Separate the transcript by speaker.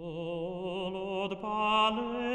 Speaker 1: O Lord, Palais